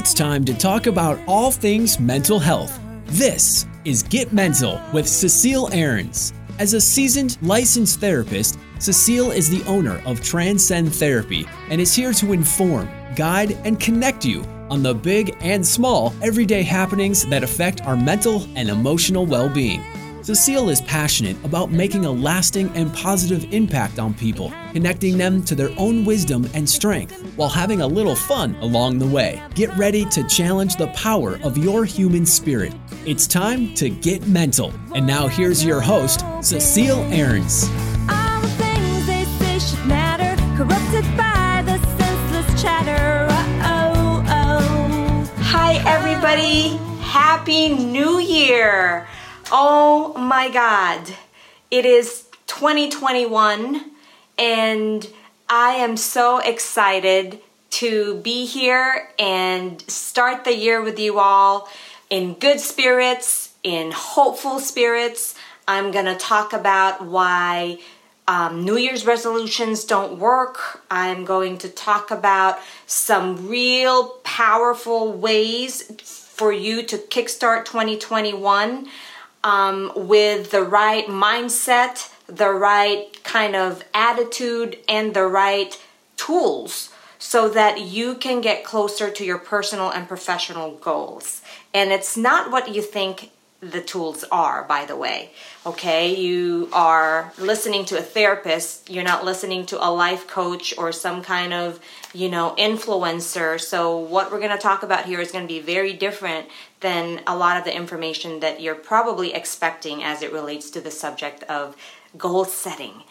It's time to talk about all things mental health. This is Get Mental with Cecile Ahrens. As a seasoned licensed therapist, Cecile is the owner of Transcend Therapy and is here to inform, guide, and connect you on the big and small everyday happenings that affect our mental and emotional well being. Cecile is passionate about making a lasting and positive impact on people, connecting them to their own wisdom and strength while having a little fun along the way. Get ready to challenge the power of your human spirit. It's time to get mental. And now here's your host, Cecile Ahrens. All the things they say should matter, corrupted by the senseless chatter. Oh, oh. Hi, everybody. Happy New Year. Oh my God. It is 2021, and I am so excited to be here and start the year with you all in good spirits, in hopeful spirits. I'm going to talk about why um, New Year's resolutions don't work. I'm going to talk about some real powerful ways for you to kickstart 2021 um, with the right mindset, the right kind of attitude, and the right tools so that you can get closer to your personal and professional goals. And it's not what you think the tools are, by the way. Okay, you are listening to a therapist, you're not listening to a life coach or some kind of, you know, influencer. So, what we're going to talk about here is going to be very different than a lot of the information that you're probably expecting as it relates to the subject of goal setting.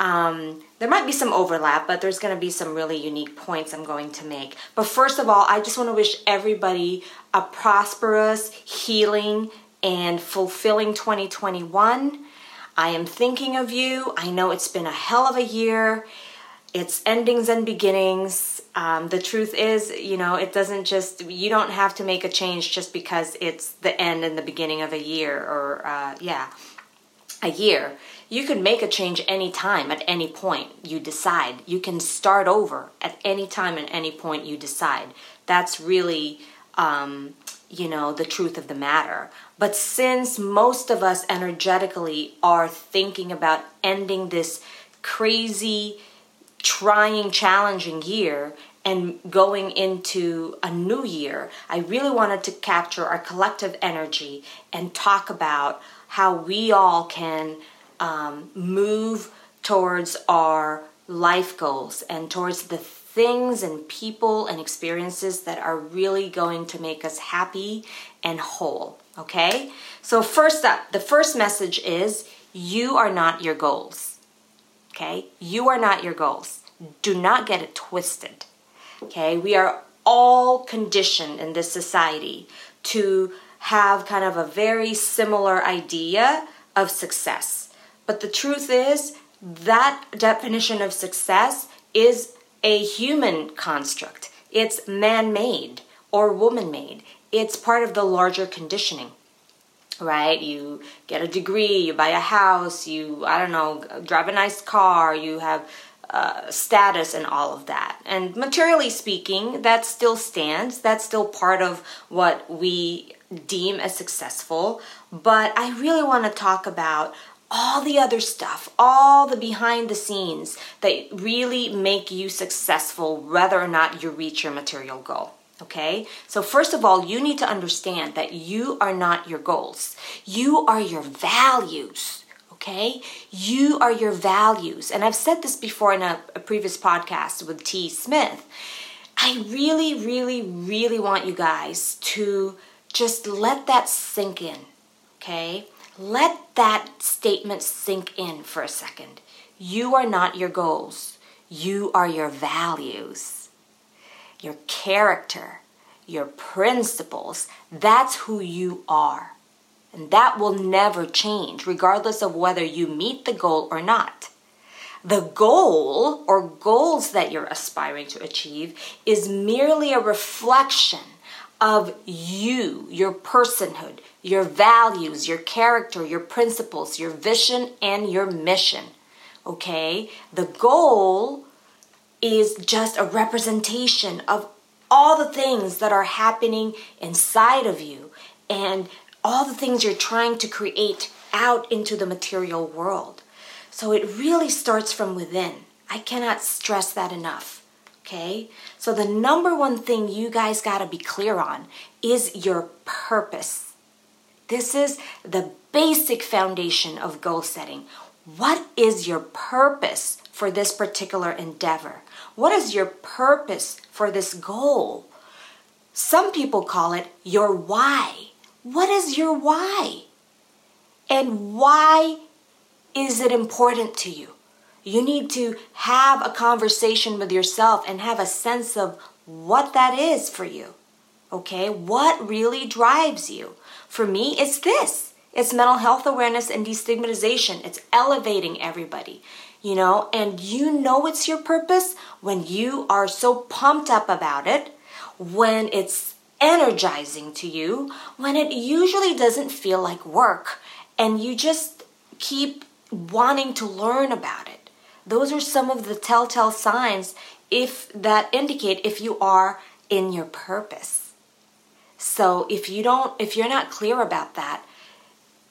Um, there might be some overlap, but there's going to be some really unique points I'm going to make. But first of all, I just want to wish everybody a prosperous, healing, and fulfilling 2021. I am thinking of you. I know it's been a hell of a year. It's endings and beginnings. Um, the truth is, you know, it doesn't just, you don't have to make a change just because it's the end and the beginning of a year or, uh, yeah, a year. You can make a change anytime at any point you decide. You can start over at any time and any point you decide. That's really, um, you know, the truth of the matter. But since most of us energetically are thinking about ending this crazy, trying, challenging year and going into a new year, I really wanted to capture our collective energy and talk about how we all can um, move towards our life goals and towards the things and people and experiences that are really going to make us happy and whole. Okay? So, first up, the first message is you are not your goals. Okay? You are not your goals. Do not get it twisted. Okay? We are all conditioned in this society to have kind of a very similar idea of success. But the truth is, that definition of success is a human construct. It's man made or woman made. It's part of the larger conditioning right? You get a degree, you buy a house, you, I don't know, drive a nice car, you have uh, status and all of that. And materially speaking, that still stands. That's still part of what we deem as successful. But I really want to talk about all the other stuff, all the behind the scenes that really make you successful, whether or not you reach your material goal. Okay? So, first of all, you need to understand that you are not your goals, you are your values. Okay? You are your values. And I've said this before in a, a previous podcast with T. Smith. I really, really, really want you guys to just let that sink in. Okay? Let that statement sink in for a second. You are not your goals, you are your values your character, your principles. That's who you are. And that will never change, regardless of whether you meet the goal or not. The goal or goals that you're aspiring to achieve is merely a reflection of you, your personhood, your values, your character, your principles, your vision, and your mission. Okay? The goal is just a representation of all the things that are happening inside of you and all the things you're trying to create out into the material world. So it really starts from within. I cannot stress that enough. Okay? So the number one thing you guys got to be clear on is your purpose. This is the basic foundation of goal setting. What is your purpose for this particular endeavor? What is your purpose for this goal? Some people call it your why. What is your why? And why is it important to you? You need to have a conversation with yourself and have a sense of what that is for you. Okay? What really drives you? For me, it's this it's mental health awareness and destigmatization. It's elevating everybody, you know, and you know it's your purpose when you are so pumped up about it, when it's energizing to you, when it usually doesn't feel like work and you just keep wanting to learn about it. Those are some of the telltale signs if that indicate if you are in your purpose. So if you don't if you're not clear about that,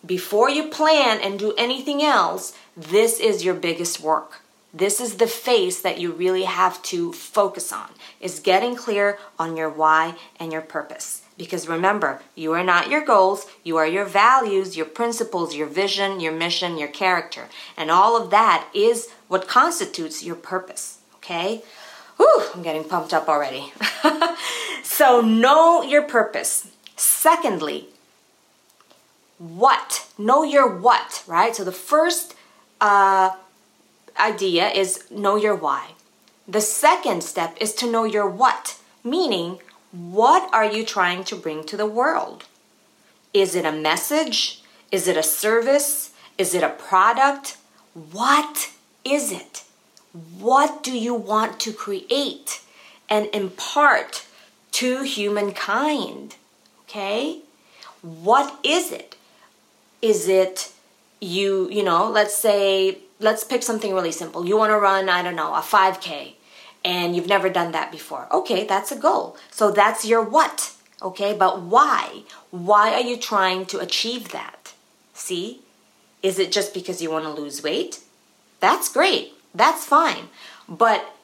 before you plan and do anything else, this is your biggest work. This is the face that you really have to focus on is getting clear on your why and your purpose. Because remember, you are not your goals, you are your values, your principles, your vision, your mission, your character. And all of that is what constitutes your purpose. Okay? Whew, I'm getting pumped up already. so know your purpose. Secondly, what? Know your what, right? So the first uh, idea is know your why. The second step is to know your what, meaning what are you trying to bring to the world? Is it a message? Is it a service? Is it a product? What is it? What do you want to create and impart to humankind? Okay? What is it? Is it you, you know, let's say, let's pick something really simple. You want to run, I don't know, a 5K and you've never done that before. Okay, that's a goal. So that's your what. Okay, but why? Why are you trying to achieve that? See? Is it just because you want to lose weight? That's great. That's fine. But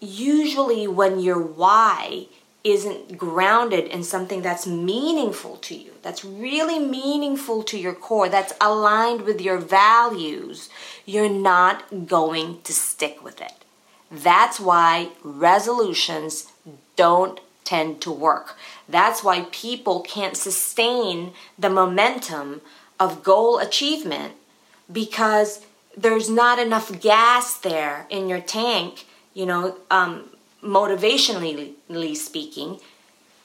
usually, when your why isn't grounded in something that's meaningful to you, that's really meaningful to your core, that's aligned with your values, you're not going to stick with it. That's why resolutions don't tend to work. That's why people can't sustain the momentum of goal achievement because there's not enough gas there in your tank, you know, um, motivationally speaking,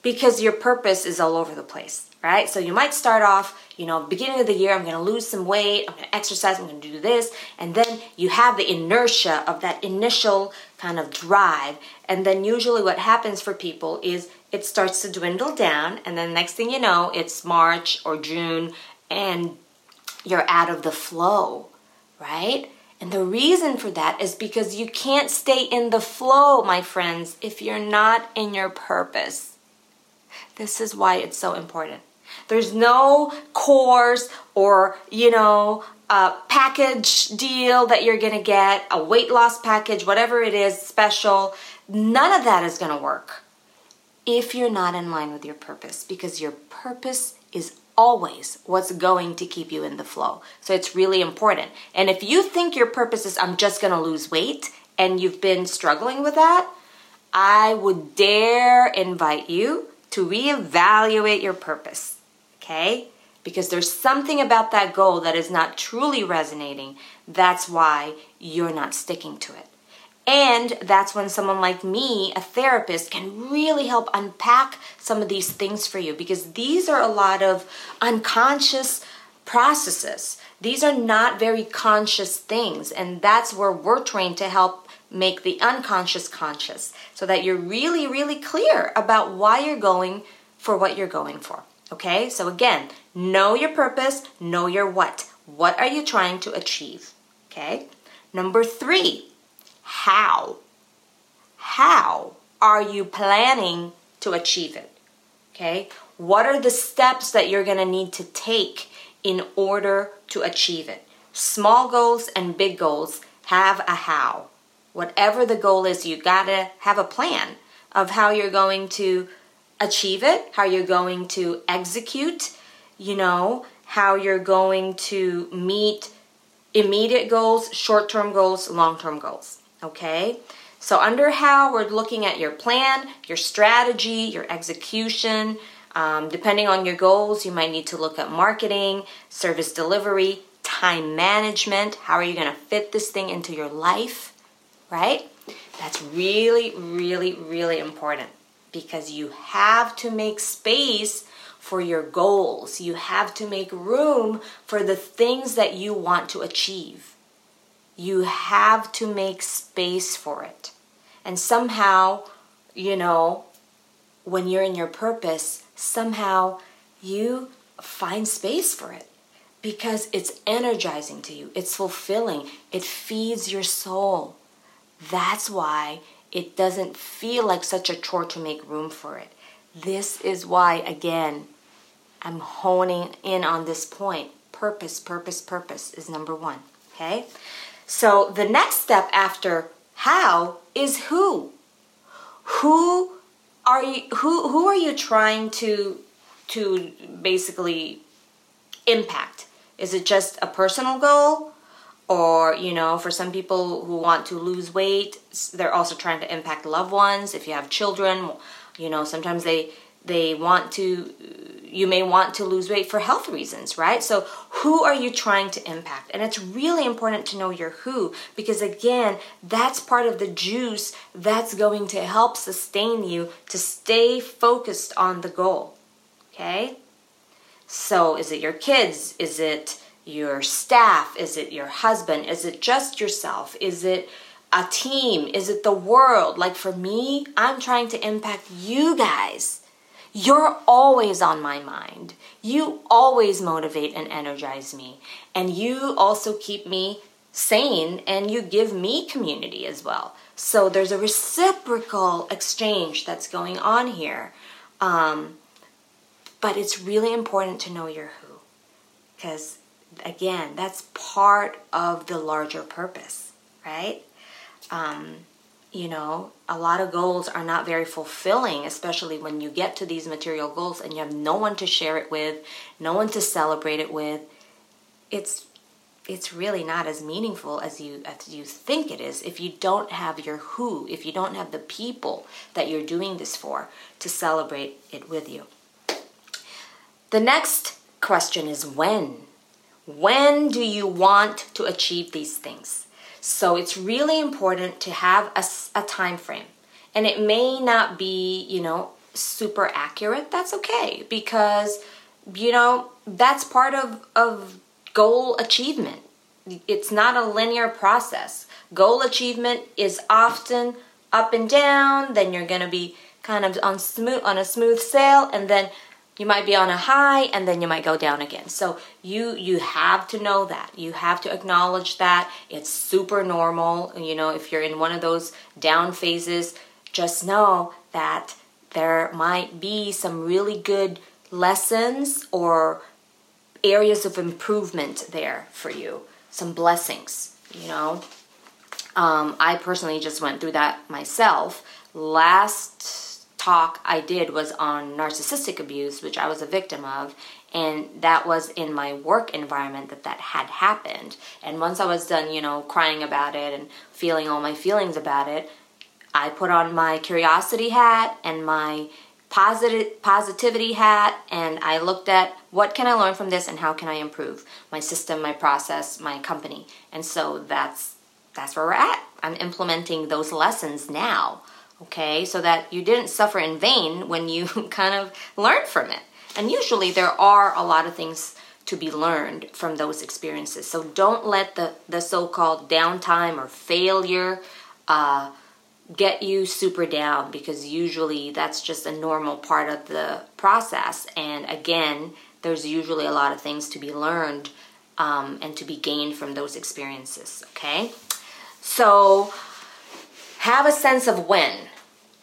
because your purpose is all over the place right? So you might start off, you know, beginning of the year, I'm going to lose some weight, I'm going to exercise, I'm going to do this, and then you have the inertia of that initial kind of drive, and then usually what happens for people is it starts to dwindle down, and then next thing you know, it's March or June, and you're out of the flow, right? And the reason for that is because you can't stay in the flow, my friends, if you're not in your purpose. This is why it's so important. There's no course or, you know, a package deal that you're going to get, a weight loss package, whatever it is, special. None of that is going to work if you're not in line with your purpose because your purpose is always what's going to keep you in the flow. So it's really important. And if you think your purpose is I'm just going to lose weight and you've been struggling with that, I would dare invite you to reevaluate your purpose okay? Because there's something about that goal that is not truly resonating. That's why you're not sticking to it. And that's when someone like me, a therapist, can really help unpack some of these things for you because these are a lot of unconscious processes. These are not very conscious things, and that's where we're trained to help make the unconscious conscious so that you're really, really clear about why you're going for what you're going for. Okay, so again, know your purpose, know your what. What are you trying to achieve? Okay, number three, how? How are you planning to achieve it? Okay? What are the steps that you're going to need to take in order to achieve it? Small goals and big goals have a how. Whatever the goal is, you got to have a plan of how you're going to achieve it, how you're going to execute, you know, how you're going to meet immediate goals, short term goals, long term goals. Okay? So, under how, we're looking at your plan, your strategy, your execution. Um, depending on your goals, you might need to look at marketing, service delivery, time management. How are you going to fit this thing into your life? Right? That's really, really, really important because you have to make space for your goals. You have to make room for the things that you want to achieve. You have to make space for it. And somehow, you know, when you're in your purpose, somehow you find space for it because it's energizing to you, it's fulfilling, it feeds your soul. That's why it doesn't feel like such a chore to make room for it. This is why, again, I'm honing in on this point. Purpose, purpose, purpose is number one. Okay? So the next step after how is who. Who are you who who are you trying to to basically impact? Is it just a personal goal? Or, you know, for some people who want to lose weight, they're also trying to impact loved ones. If you have children, you know, sometimes they they want to you may want to lose weight for health reasons, right? So, who are you trying to impact? And it's really important to know your who because, again, that's part of the juice that's going to help sustain you to stay focused on the goal. Okay? So, is it your kids? Is it your staff? Is it your husband? Is it just yourself? Is it a team? Is it the world? Like for me, I'm trying to impact you guys you're always on my mind. You always motivate and energize me. And you also keep me sane and you give me community as well. So there's a reciprocal exchange that's going on here. Um, but it's really important to know your who. Because, again, that's part of the larger purpose, right? Um, you know, a lot of goals are not very fulfilling, especially when you get to these material goals and you have no one to share it with, no one to celebrate it with. It's it's really not as meaningful as you as you think it is if you don't have your who, if you don't have the people that you're doing this for to celebrate it with you. The next question is when. When do you want to achieve these things? So it's really important to have a, a time frame. And it may not be, you know, super accurate. That's okay because, you know, that's part of, of goal achievement. It's not a linear process. Goal achievement is often up and down, then you're going to be kind of on smooth on a smooth sail and then you might be on a high and then you might go down again. So you you have to know that. You have to acknowledge that. It's super normal you know if you're in one of those down phases just know that there might be some really good lessons or areas of improvement there for you. Some blessings you know. Um, i personally just went through that myself. Last talk I did was on narcissistic abuse, which I was a victim of, and that was in my work environment that that had happened. And once I was done, you know, crying about it and feeling all my feelings about it, I put on my curiosity hat and my positive positivity hat and I looked at what can I learn from this and how can I improve my system, my process, my company. And so that's that's where we're at. I'm implementing those lessons now okay? So that you didn't suffer in vain when you kind of learned from it. And usually there are a lot of things to be learned from those experiences. So don't let the, the so called downtime or failure uh, get you super down because usually that's just a normal part of the process. And again, there's usually a lot of things to be learned um, and to be gained from those experiences, okay? So have a sense of when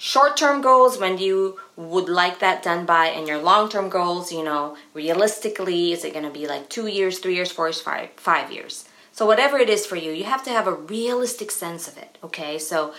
short term goals when you would like that done by, and your long term goals, you know, realistically, is it going to be like two years, three years, four years, five, five years? So, whatever it is for you, you have to have a realistic sense of it, okay? So,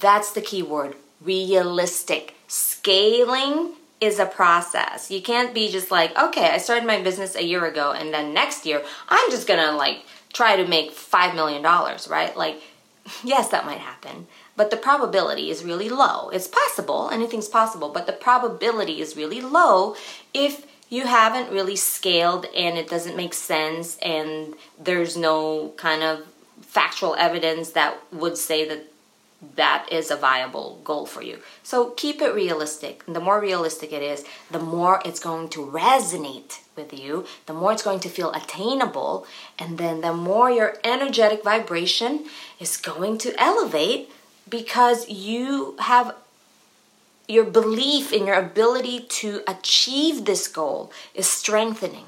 that's the key word realistic. Scaling is a process. You can't be just like, okay, I started my business a year ago, and then next year, I'm just gonna like try to make $5 million, right? Like, yes, that might happen but the probability is really low. It's possible, anything's possible, but the probability is really low if you haven't really scaled and it doesn't make sense and there's no kind of factual evidence that would say that that is a viable goal for you. So keep it realistic. The more realistic it is, the more it's going to resonate with you, the more it's going to feel attainable, and then the more your energetic vibration is going to elevate because you have your belief in your ability to achieve this goal is strengthening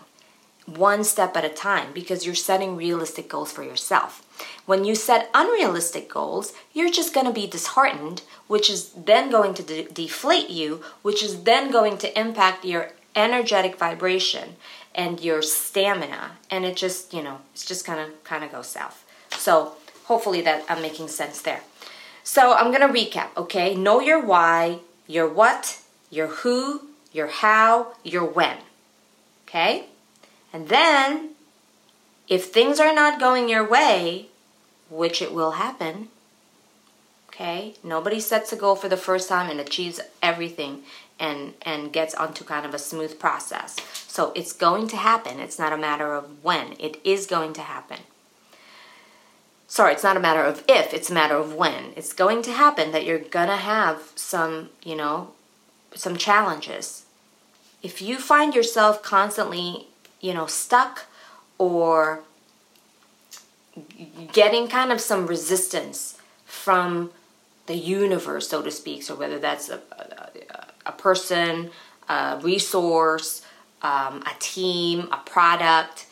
one step at a time because you're setting realistic goals for yourself. When you set unrealistic goals, you're just going to be disheartened, which is then going to de- deflate you, which is then going to impact your energetic vibration and your stamina and it just, you know, it's just going to kind of go south. So, hopefully that I'm making sense there. So I'm going to recap, okay? Know your why, your what, your who, your how, your when. Okay? And then, if things are not going your way, which it will happen, okay? Nobody sets a goal for the first time and achieves everything and and gets onto kind of a smooth process. So it's going to happen. It's not a matter of when. It is going to happen sorry, it's not a matter of if, it's a matter of when. It's going to happen that you're gonna have some, you know, some challenges. If you find yourself constantly, you know, stuck or getting kind of some resistance from the universe, so to speak, so whether that's a, a, a person, a resource, um, a team, a product,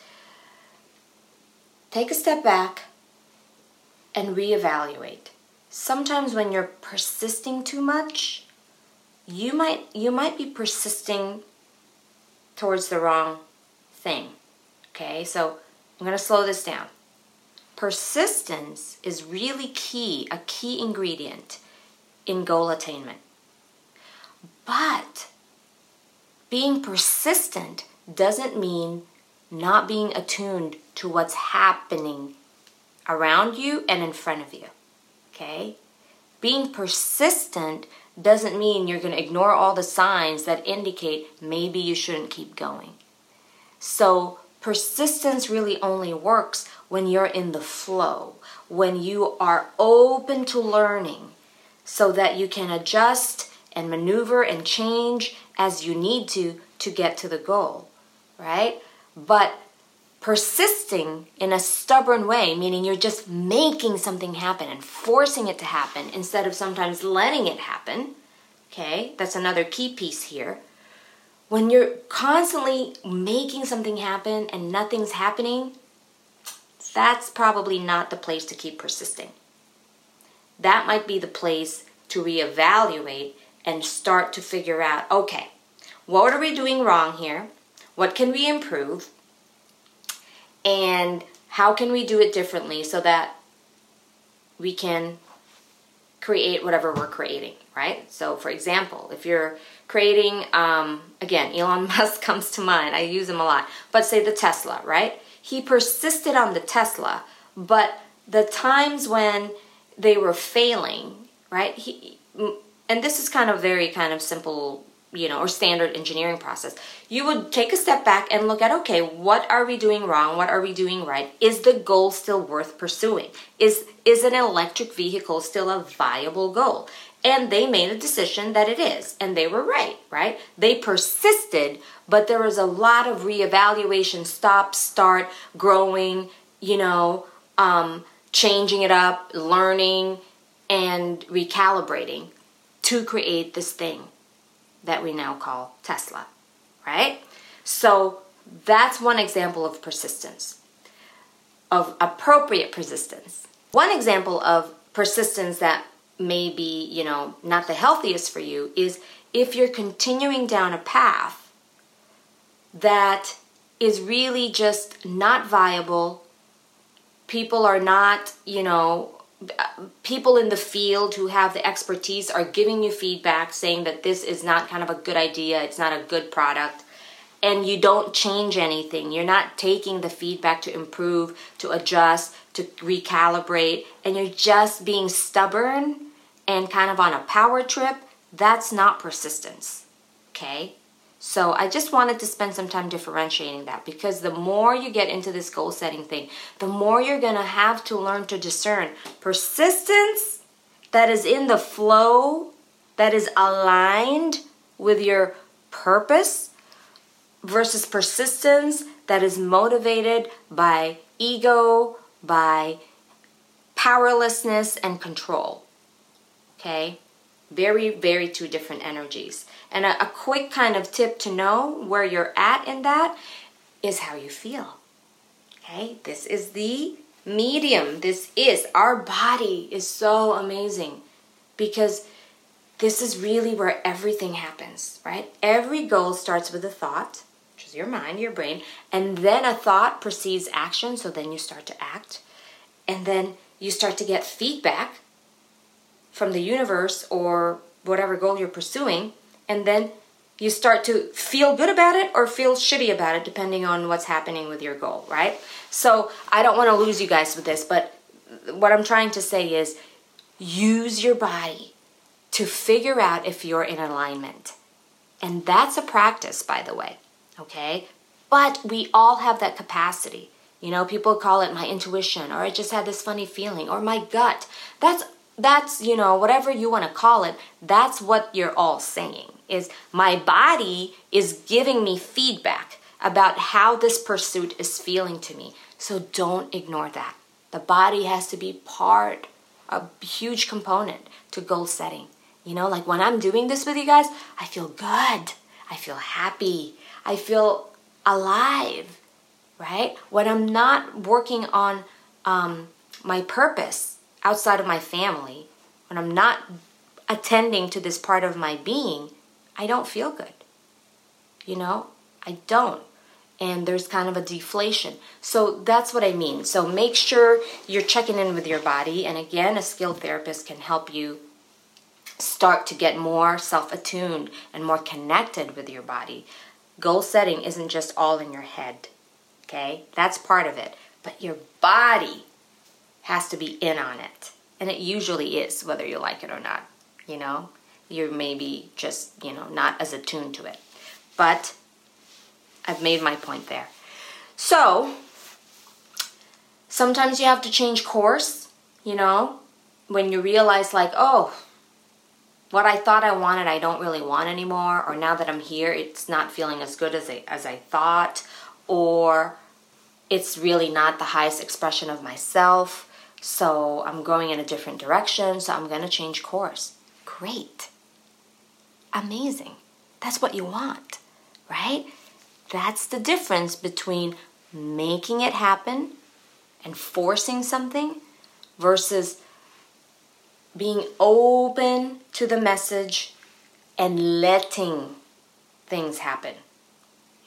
take a step back and reevaluate. Sometimes when you're persisting too much, you might you might be persisting towards the wrong thing. Okay? So, I'm going to slow this down. Persistence is really key, a key ingredient in goal attainment. But being persistent doesn't mean not being attuned to what's happening around you and in front of you. Okay? Being persistent doesn't mean you're going to ignore all the signs that indicate maybe you shouldn't keep going. So, persistence really only works when you're in the flow, when you are open to learning so that you can adjust and maneuver and change as you need to to get to the goal, right? But persisting in a stubborn way, meaning you're just making something happen and forcing it to happen instead of sometimes letting it happen. Okay, that's another key piece here. When you're constantly making something happen and nothing's happening, that's probably not the place to keep persisting. That might be the place to reevaluate and start to figure out okay, what are we doing wrong here? What can we improve? And how can we do it differently so that we can create whatever we're creating, right? So, for example, if you're creating, um, again, Elon Musk comes to mind, I use him a lot, but say the Tesla, right? He persisted on the Tesla, but the times when they were failing, right? He, and this is kind of very kind of simple you know, or standard engineering process, you would take a step back and look at okay, what are we doing wrong? What are we doing right? Is the goal still worth pursuing? Is is an electric vehicle still a viable goal? And they made a decision that it is, and they were right, right? They persisted, but there was a lot of reevaluation, stop, start, growing, you know, um, changing it up, learning, and recalibrating to create this thing that we now call Tesla, right? So that's one example of persistence, of appropriate persistence. One example of persistence that may be, you know, not the healthiest for you is if you're continuing down a path that is really just not viable. People are not, you know, people in the field who have the expertise are giving you feedback saying that this is not kind of a good idea, it's not a good product, and you don't change anything. You're not taking the feedback to improve, to adjust, to recalibrate, and you're just being stubborn and kind of on a power trip. That's not persistence. Okay? So I just wanted to spend some time differentiating that because the more you get into this goal setting thing, the more you're going to have to learn to discern persistence that is in the flow, that is aligned with your purpose versus persistence that is motivated by ego, by powerlessness and control. Okay? Very, very two different energies. And a, a quick kind of tip to know where you're at in that is how you feel. Okay, this is the medium. This is our body is so amazing because this is really where everything happens, right? Every goal starts with a thought, which is your mind, your brain, and then a thought precedes action, so then you start to act, and then you start to get feedback from the universe or whatever goal you're pursuing, and then you start to feel good about it or feel shitty about it depending on what's happening with your goal, right? So I don't want to lose you guys with this, but what I'm trying to say is use your body to figure out if you're in alignment. And that's a practice, by the way, okay? But we all have that capacity. You know, people call it my intuition, or I just had this funny feeling, or my gut. That's that's you know whatever you want to call it that's what you're all saying is my body is giving me feedback about how this pursuit is feeling to me. So don't ignore that. The body has to be part a huge component to goal setting. You know like when i'm doing this with you guys i feel good. I feel happy. I feel alive right? When i'm not working on um, my purpose outside of my family, when I'm not attending to this part of my being, I don't feel good. You know, I don't. And there's kind of a deflation. So that's what I mean. So make sure you're checking in with your body. And again, a skilled therapist can help you start to get more self attuned and more connected with your body. Goal setting isn't just all in your head, okay? That's part of it. But your body has to be in on it. And it usually is, whether you like it or not. You know, you're maybe just, you know, not as attuned to it. But I've made my point there. So, sometimes you have to change course, you know, when you realize, like, oh, what I thought I wanted, I don't really want anymore, or now that I'm here, it's not feeling as good as I, as I thought, or it's really not the highest expression of myself so I'm going in a different direction, so I'm going to change course. Great. Amazing. That's what you want, right? That's the difference between making it happen and forcing something versus being open to the message and letting things happen.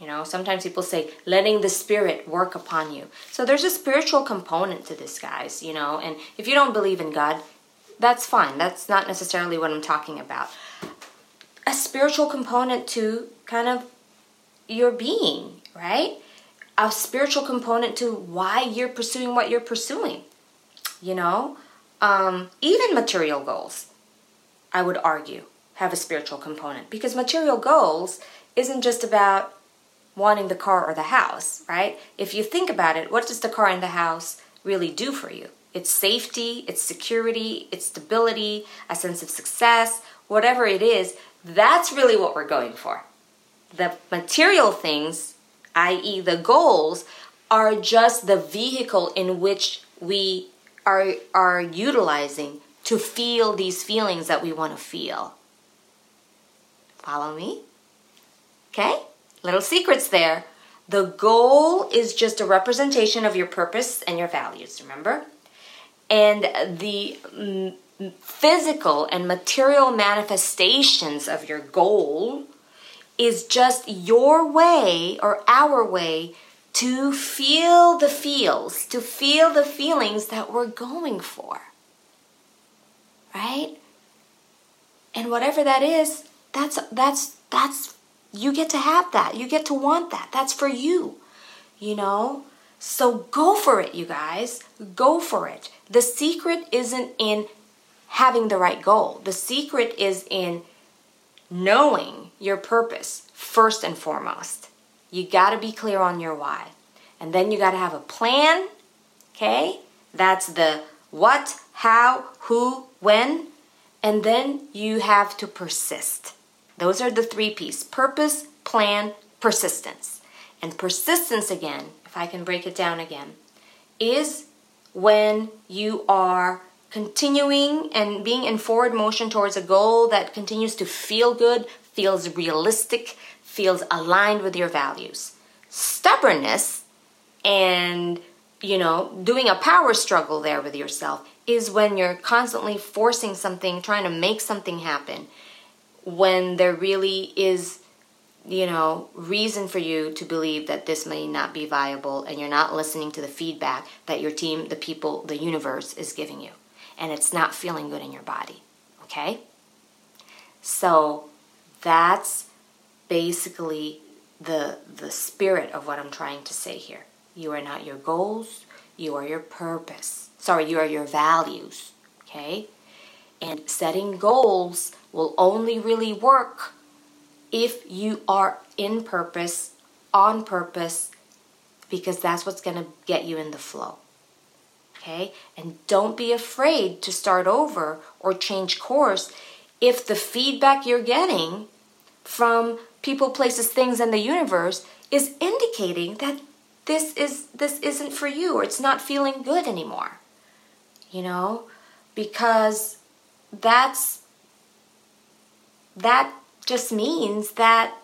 You know, sometimes people say letting the spirit work upon you. So there's a spiritual component to this, guys, you know, and if you don't believe in God, that's fine. That's not necessarily what I'm talking about. A spiritual component to kind of your being, right? A spiritual component to why you're pursuing what you're pursuing. You know, um, even material goals, I would argue, have a spiritual component because material goals isn't just about wanting the car or the house, right? If you think about it, what does the car and the house really do for you? It's safety, it's security, it's stability, a sense of success, whatever it is, that's really what we're going for. The material things, i.e., the goals, are just the vehicle in which we are, are utilizing to feel these feelings that we want to feel. Follow me? Okay? Little secrets there. The goal is just a representation of your purpose and your values, remember? and the physical and material manifestations of your goal is just your way or our way to feel the feels, to feel the feelings that we're going for. Right? And whatever that is, that's that's that's you get to have that. You get to want that. That's for you. You know? So go for it, you guys. Go for it. The secret isn't in having the right goal. The secret is in knowing your purpose first and foremost. You got to be clear on your why. And then you got to have a plan, okay? That's the what, how, who, when. And then you have to persist. Those are the three P's purpose, plan, persistence. And persistence, again, if I can break it down again, is when you are continuing and being in forward motion towards a goal that continues to feel good, feels realistic, feels aligned with your values. Stubbornness and, you know, doing a power struggle there with yourself is when you're constantly forcing something, trying to make something happen, when there really is you know, reason for you to believe that this may not be viable and you're not listening to the feedback that your team, the people, the universe is giving you. And it's not feeling good in your body. Okay? So that's basically the the spirit of what I'm trying to say here. You are not your goals, you are your purpose. Sorry, you are your values. Okay? And setting goals will only really work if you are in purpose, on purpose, because that's what's going to get you in the flow. Okay? And don't be afraid to start over or change course if the feedback you're getting from people, places, things in the universe is indicating that this is this isn't for you or it's not feeling good anymore. You know? Because that's that just means that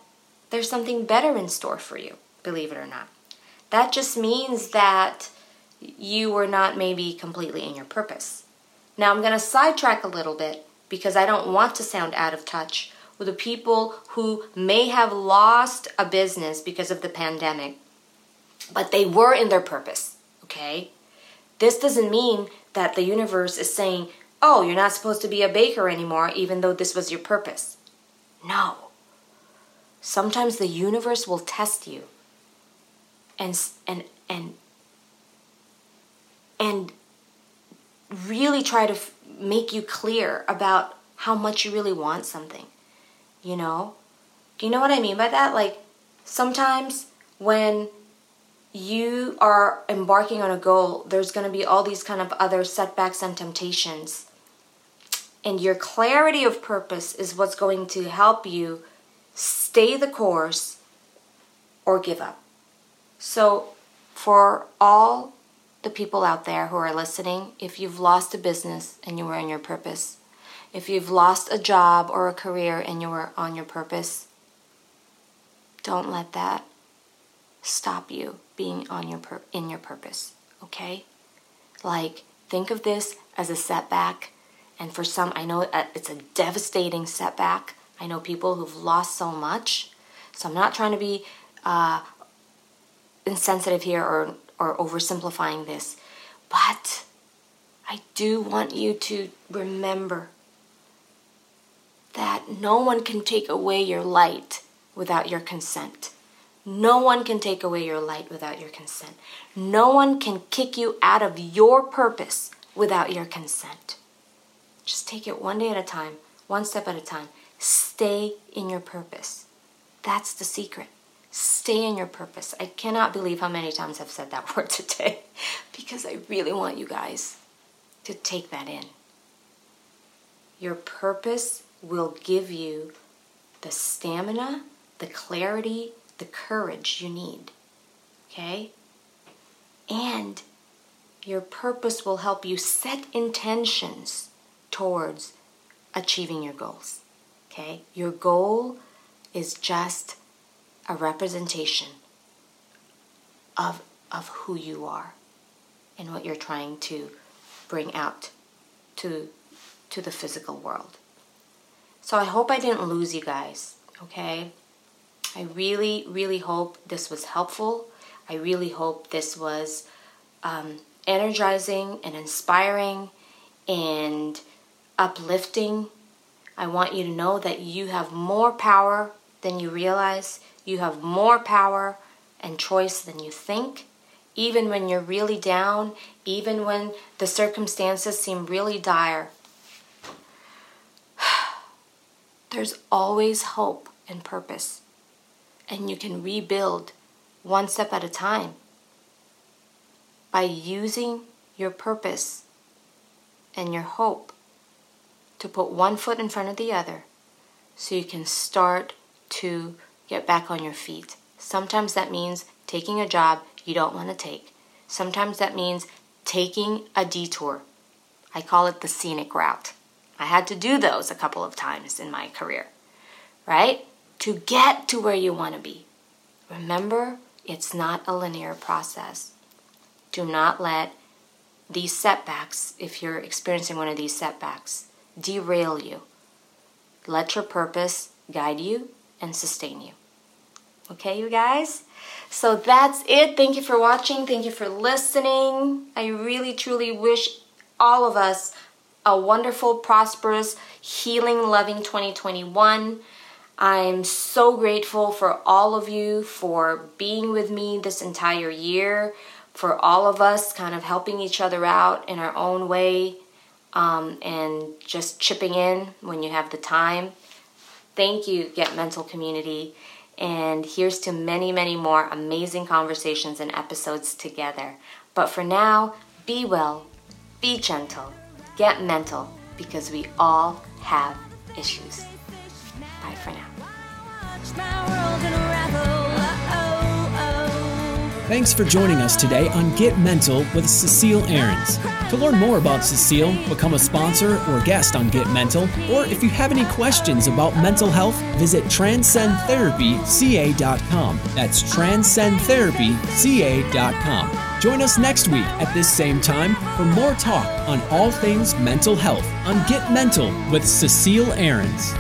there's something better in store for you, believe it or not. That just means that you were not maybe completely in your purpose. Now, I'm going to sidetrack a little bit because I don't want to sound out of touch with the people who may have lost a business because of the pandemic, but they were in their purpose, okay? This doesn't mean that the universe is saying, oh, you're not supposed to be a baker anymore, even though this was your purpose. No. Sometimes the universe will test you and and and and really try to f- make you clear about how much you really want something. You know? Do you know what I mean by that? Like sometimes when you are embarking on a goal, there's going to be all these kind of other setbacks and temptations and your clarity of purpose is what's going to help you stay the course or give up. So, for all the people out there who are listening, if you've lost a business and you were on your purpose, if you've lost a job or a career and you were on your purpose, don't let that stop you being on your pur- in your purpose, okay? Like think of this as a setback and for some, I know it's a devastating setback. I know people who've lost so much. So I'm not trying to be uh, insensitive here or, or oversimplifying this. But I do want you to remember that no one can take away your light without your consent. No one can take away your light without your consent. No one can kick you out of your purpose without your consent. Just take it one day at a time, one step at a time. Stay in your purpose. That's the secret. Stay in your purpose. I cannot believe how many times I've said that word today because I really want you guys to take that in. Your purpose will give you the stamina, the clarity, the courage you need. Okay? And your purpose will help you set intentions towards achieving your goals. Okay? Your goal is just a representation of, of who you are and what you're trying to bring out to to the physical world. So I hope I didn't lose you guys, okay? I really, really hope this was helpful. I really hope this was um, energizing and inspiring and uplifting. I want you to know that you have more power than you realize. You have more power and choice than you think. Even when you're really down, even when the circumstances seem really dire, there's always hope and purpose. And you can rebuild one step at a time by using your purpose and your hope to put one foot in front of the other so you can start to get back on your feet. Sometimes that means taking a job you don't want to take. Sometimes that means taking a detour. I call it the scenic route. I had to do those a couple of times in my career, right? To get to where you want to be. Remember, it's not a linear process. Do not let these setbacks, if you're experiencing one of these setbacks, derail you. Let your purpose guide you and sustain you. Okay, you guys? So that's it. Thank you for watching. Thank you for listening. I really, truly wish all of us a wonderful, prosperous, healing, loving 2021. I'm so grateful for all of you for being with me this entire year, for all of us kind of helping each other out in our own way um, and just chipping in when you have the time. Thank you, Get Mental community. And here's to many, many more amazing conversations and episodes together. But for now, be well, be gentle, get mental, because we all have issues. Bye for now. Thanks for joining us today on Get Mental with Cecile Ahrens. To learn more about Cecile, become a sponsor or guest on Get Mental, or if you have any questions about mental health, visit transcendtherapyca.com. That's transcendtherapyca.com. Join us next week at this same time for more talk on all things mental health on Get Mental with Cecile Ahrens.